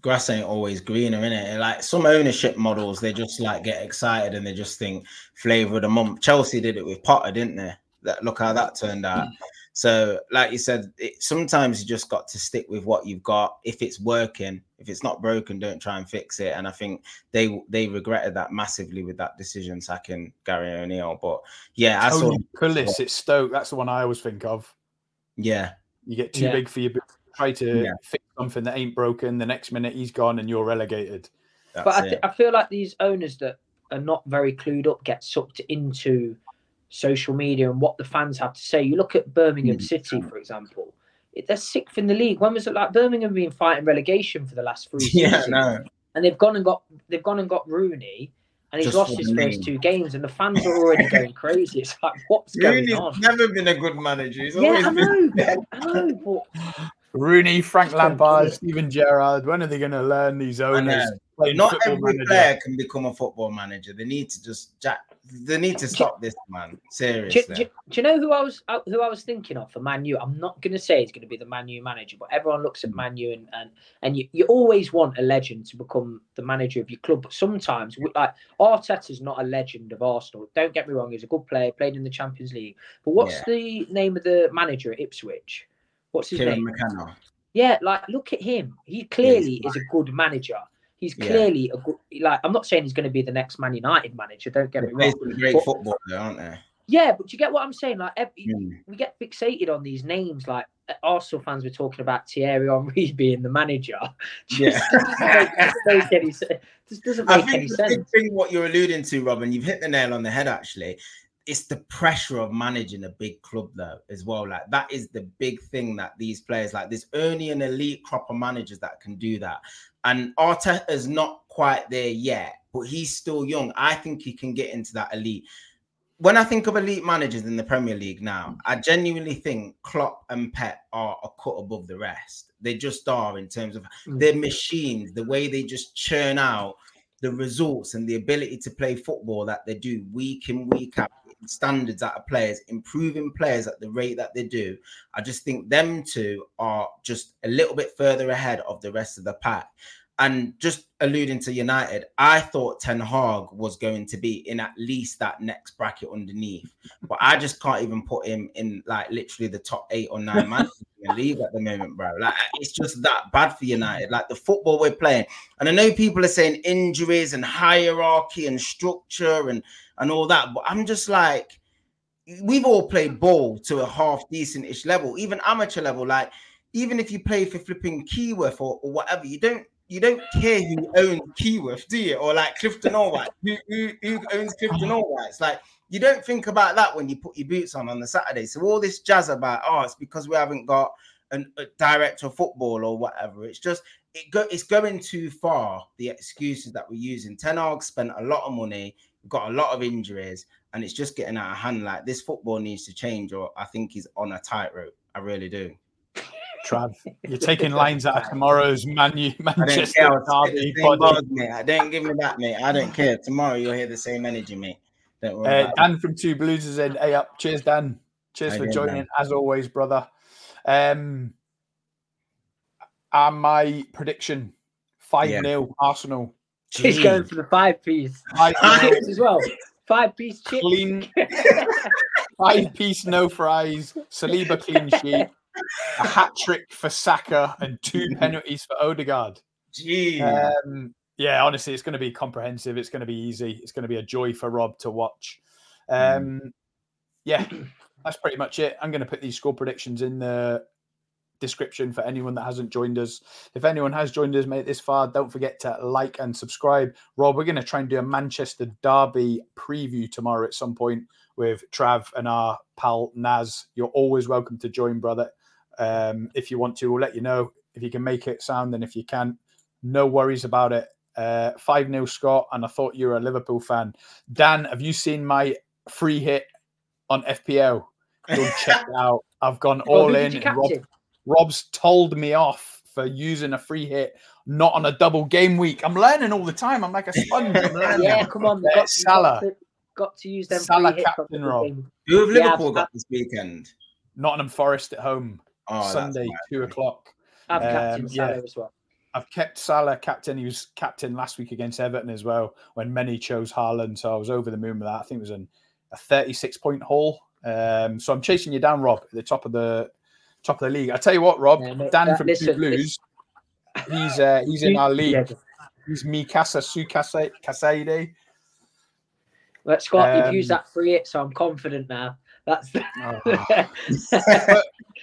[SPEAKER 3] Grass ain't always greener, in it. Like some ownership models, they just like get excited and they just think flavor of the month. Chelsea did it with Potter, didn't they? That look how that turned out. Mm. So, like you said, it, sometimes you just got to stick with what you've got. If it's working, if it's not broken, don't try and fix it. And I think they they regretted that massively with that decision sacking Gary O'Neil. But yeah, I
[SPEAKER 2] saw Pulis at Stoke. That's the one I always think of.
[SPEAKER 3] Yeah,
[SPEAKER 2] you get too yeah. big for your try to yeah. fix something that ain't broken. The next minute he's gone and you're relegated.
[SPEAKER 4] That's but I, th- I feel like these owners that are not very clued up get sucked into social media and what the fans have to say. You look at Birmingham mm. City, for example. They're sixth in the league. When was it like Birmingham been fighting relegation for the last three seasons?
[SPEAKER 3] Yeah, no.
[SPEAKER 4] And they've gone and got they've gone and got Rooney, and he's Just lost his first two games, and the fans are already going crazy. It's like what's Rooney's going on?
[SPEAKER 3] Never been a good manager. He's
[SPEAKER 4] yeah, I know, been... I know, but
[SPEAKER 2] Rooney, Frank Lampard, Steven Gerrard. When are they going to learn these owners? playing
[SPEAKER 3] Not
[SPEAKER 2] football
[SPEAKER 3] every
[SPEAKER 2] manager?
[SPEAKER 3] player can become a football manager. They need to just jack. They need to stop this, man.
[SPEAKER 4] Do,
[SPEAKER 3] Seriously.
[SPEAKER 4] do, do you know who I was uh, who I was thinking of for Man U? I'm not going to say he's going to be the Man U manager, but everyone looks at Man U and and, and you, you always want a legend to become the manager of your club. But sometimes, like Arteta's not a legend of Arsenal. Don't get me wrong; he's a good player, played in the Champions League. But what's
[SPEAKER 3] Yeah.
[SPEAKER 4] the name of the manager at Ipswich? What's his
[SPEAKER 3] Kieran
[SPEAKER 4] name?
[SPEAKER 3] McKenna.
[SPEAKER 4] Yeah, like look at him. He clearly is a good manager. He's
[SPEAKER 3] Yeah.
[SPEAKER 4] clearly a good. Like I'm not saying he's going to be the next Man United manager. Don't get me wrong.
[SPEAKER 3] great
[SPEAKER 4] But-
[SPEAKER 3] football, though, aren't they?
[SPEAKER 4] Yeah, but you get what I'm saying? Like every,
[SPEAKER 3] Mm.
[SPEAKER 4] we get fixated on these names. Like Arsenal fans were talking about Thierry Henry being the manager.
[SPEAKER 3] Yeah.
[SPEAKER 4] Just doesn't make any sense. Doesn't
[SPEAKER 3] I
[SPEAKER 4] make any
[SPEAKER 3] think big
[SPEAKER 4] sense.
[SPEAKER 3] thing what you're alluding to, Robin, you've hit the nail on the head actually. It's the pressure of managing a big club though, as well. Like that is the big thing that these players like there's only an elite crop of managers that can do that. And Arteta's not quite there yet, but he's still young. I think he can get into that elite. When I think of elite managers in the Premier League now, I genuinely think Klopp and Pep are a cut above the rest. They just are in terms of
[SPEAKER 4] Mm.
[SPEAKER 3] their machines, the way they just churn out the results and the ability to play football that they do week in, week out, standards out of players, improving players at the rate that they do. I just think them two are just a little bit further ahead of the rest of the pack. And just alluding to United, I thought Ten Hag was going to be in at least that next bracket underneath, but I just can't even put him in like literally the top eight or nine man in the league at the moment, bro. Like it's just that bad for United. Like the football we're playing, and I know people are saying injuries and hierarchy and structure and and all that, but I'm just like, we've all played ball to a half decent-ish level, even amateur level. Like even if you play for flipping Keyworth or, or whatever, you don't you don't care who owns Keyworth, do you? Or like Clifton Allwhite, who, who who owns Clifton Allwhite? It's like you don't think about that when you put your boots on on the Saturday. So all this jazz about oh, it's because we haven't got an, a director of football or whatever. It's just it go it's going too far. The excuses that we're using. Ten Hag spent a lot of money, got a lot of injuries, and it's just getting out of hand. Like this football needs to change, or I think he's on a tightrope. I really do.
[SPEAKER 2] Trav, you're taking lines out of tomorrow's Manu
[SPEAKER 3] I
[SPEAKER 2] Manchester
[SPEAKER 3] care. I'll
[SPEAKER 2] derby.
[SPEAKER 3] say the same
[SPEAKER 2] pod.
[SPEAKER 3] bars, mate. I don't give me that, mate. I don't care. Tomorrow you'll hear the same energy, mate. Don't worry.
[SPEAKER 2] Uh,
[SPEAKER 3] about it.
[SPEAKER 2] Dan from Two Blues is in. Hey up, cheers, Dan. Cheers
[SPEAKER 3] How
[SPEAKER 2] for joining
[SPEAKER 3] Dan?
[SPEAKER 2] as always, brother. Um, and my prediction: five 0 Arsenal.
[SPEAKER 4] He's going for the five piece
[SPEAKER 2] Five
[SPEAKER 4] chips as well. Five piece chips.
[SPEAKER 2] clean, five piece no fries. Saliba clean sheet. A hat trick for Saka and two penalties for Odegaard.
[SPEAKER 3] Jeez.
[SPEAKER 2] Um, yeah, honestly, it's going to be comprehensive. It's going to be easy. It's going to be a joy for Rob to watch. Um, yeah, that's pretty much it. I'm going to put these score predictions in the description for anyone that hasn't joined us. If anyone has joined us, made it this far, don't forget to like and subscribe. Rob, we're going to try and do a Manchester Derby preview tomorrow at some point with Trav and our pal Naz. You're always welcome to join, brother. Um, if you want to, we'll let you know if you can make it sound, and if you can, no worries about it. Uh, 5 0 Scott, and I thought you were a Liverpool fan. Dan, have you seen my free hit on FPL? Go check it out. I've gone
[SPEAKER 4] Well,
[SPEAKER 2] all
[SPEAKER 4] who
[SPEAKER 2] in.
[SPEAKER 4] did you
[SPEAKER 2] and Rob. Rob's told me off for using a free hit, not on a double game week. I'm learning all the time. I'm like a sponge. I'm learning.
[SPEAKER 4] Yeah, come on. Got,
[SPEAKER 2] Salah.
[SPEAKER 4] Got to, got to use them.
[SPEAKER 2] Salah
[SPEAKER 4] free
[SPEAKER 2] captain,
[SPEAKER 4] the
[SPEAKER 2] Rob.
[SPEAKER 4] game.
[SPEAKER 3] Who have Liverpool
[SPEAKER 4] I've-
[SPEAKER 3] got this weekend?
[SPEAKER 2] Nottingham Forest at home,
[SPEAKER 3] Oh,
[SPEAKER 2] Sunday, two o'clock.
[SPEAKER 4] I've
[SPEAKER 2] Um,
[SPEAKER 4] captain
[SPEAKER 2] yeah.
[SPEAKER 4] Salah as well.
[SPEAKER 2] I've kept Salah captain. He was captain last week against Everton as well when many chose Haaland. So I was over the moon with that. I think it was an, a 36 point haul. Um, so I'm chasing you down, Rob, at the top of the top of the league. I tell you what, Rob,
[SPEAKER 4] Yeah, mate,
[SPEAKER 2] Dan
[SPEAKER 4] that-
[SPEAKER 2] from
[SPEAKER 4] listen,
[SPEAKER 2] Two Blues, he's uh, he's in our league.
[SPEAKER 4] Yeah,
[SPEAKER 2] He's Mikasa Sukase Kasaide.
[SPEAKER 4] But Scott, you've
[SPEAKER 2] Um,
[SPEAKER 4] used that free hit, so I'm confident now. That's
[SPEAKER 2] Oh.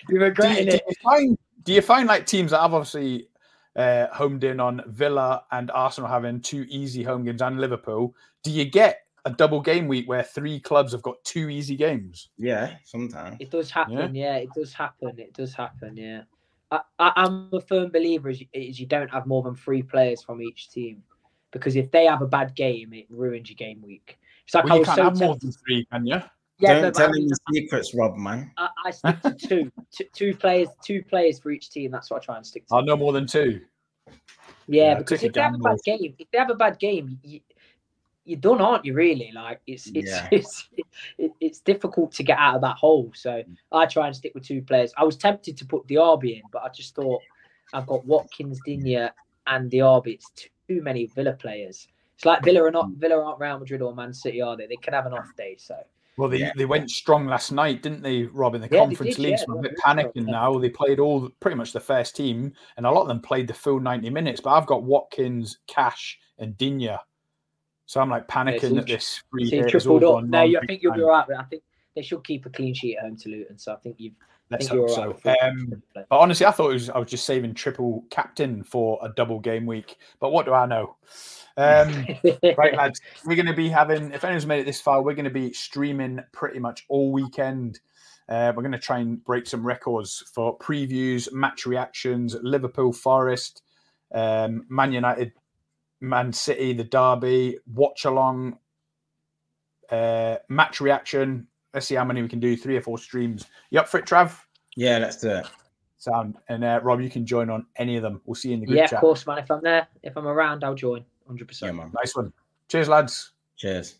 [SPEAKER 4] you're
[SPEAKER 2] do,
[SPEAKER 4] regretting
[SPEAKER 2] you, do
[SPEAKER 4] it.
[SPEAKER 2] you find do you find like teams that have obviously uh, homed in on Villa and Arsenal having two easy home games and Liverpool? Do you get a double game week where three clubs have got two easy games?
[SPEAKER 3] Yeah, sometimes.
[SPEAKER 4] It does happen, yeah. It does happen. It does happen, yeah. I, I, I'm a firm believer is, is you don't have more than three players from each team because if they have a bad game, it ruins your game week. It's like
[SPEAKER 2] Well,
[SPEAKER 4] I
[SPEAKER 2] you
[SPEAKER 4] was
[SPEAKER 2] can't
[SPEAKER 4] so
[SPEAKER 2] have more
[SPEAKER 4] tempted-
[SPEAKER 2] than three, can you?
[SPEAKER 4] Yeah,
[SPEAKER 3] Don't
[SPEAKER 4] but
[SPEAKER 3] tell
[SPEAKER 4] I
[SPEAKER 3] him
[SPEAKER 4] mean,
[SPEAKER 3] the secrets, Rob, man.
[SPEAKER 4] I, I stick to two, two, two players, two players for each team. That's what I try and stick to.
[SPEAKER 2] Oh, no more than two.
[SPEAKER 4] Yeah,
[SPEAKER 2] Yeah,
[SPEAKER 4] because if they have a bad game, if they have a bad game, you, you're done, aren't you? Really, like it's it's
[SPEAKER 3] Yeah.
[SPEAKER 4] it's it, it's difficult to get out of that hole. So
[SPEAKER 2] Mm.
[SPEAKER 4] I try and stick with two players. I was tempted to put Diaby in, but I just thought I've got Watkins, Digne, and Diaby. It's too many Villa players. It's like Villa are not
[SPEAKER 2] Mm.
[SPEAKER 4] Villa aren't Real Madrid or Man City, are they? They can have an off day. So
[SPEAKER 2] Well, they,
[SPEAKER 3] Yeah.
[SPEAKER 2] they went strong last night, didn't they, Rob? In the
[SPEAKER 4] Yeah,
[SPEAKER 2] Conference
[SPEAKER 4] did,
[SPEAKER 2] League,
[SPEAKER 4] yeah,
[SPEAKER 2] so I'm a
[SPEAKER 4] they
[SPEAKER 2] bit panicking now. They played all pretty much the first team, and a lot of them played the full 90 minutes. But I've got Watkins, Cash, and Digne. So I'm like panicking that this free hit has all
[SPEAKER 4] up.
[SPEAKER 2] gone
[SPEAKER 4] No, I think you'll be right. I think they should keep a clean sheet at home to Luton. So I think you've. I
[SPEAKER 2] Let's hope so.
[SPEAKER 4] with it.
[SPEAKER 2] Um, but honestly, I thought it was I was just saving triple captain for a double game week. But what do I know? Um, right, lads, we're going to be having, if anyone's made it this far, we're going to be streaming pretty much all weekend. Uh, we're going to try and break some records for previews, match reactions, Liverpool, Forest, um, Man United, Man City, the Derby, watch along, uh, match reaction. Let's see how many we can do. Three or four streams. You up for it, Trav?
[SPEAKER 3] Yeah, let's do it.
[SPEAKER 2] Sound. And uh, Rob, you can join on any of them. We'll see you in the group
[SPEAKER 4] yeah,
[SPEAKER 2] chat.
[SPEAKER 4] of course, man. If I'm there, if I'm around, I'll join. Hundred
[SPEAKER 3] Yeah,
[SPEAKER 4] percent.
[SPEAKER 3] man.
[SPEAKER 2] Nice one. Cheers, lads.
[SPEAKER 3] Cheers.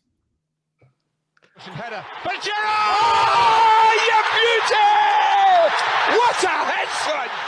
[SPEAKER 1] Header. But Gerrard! Oh, you beauty! What a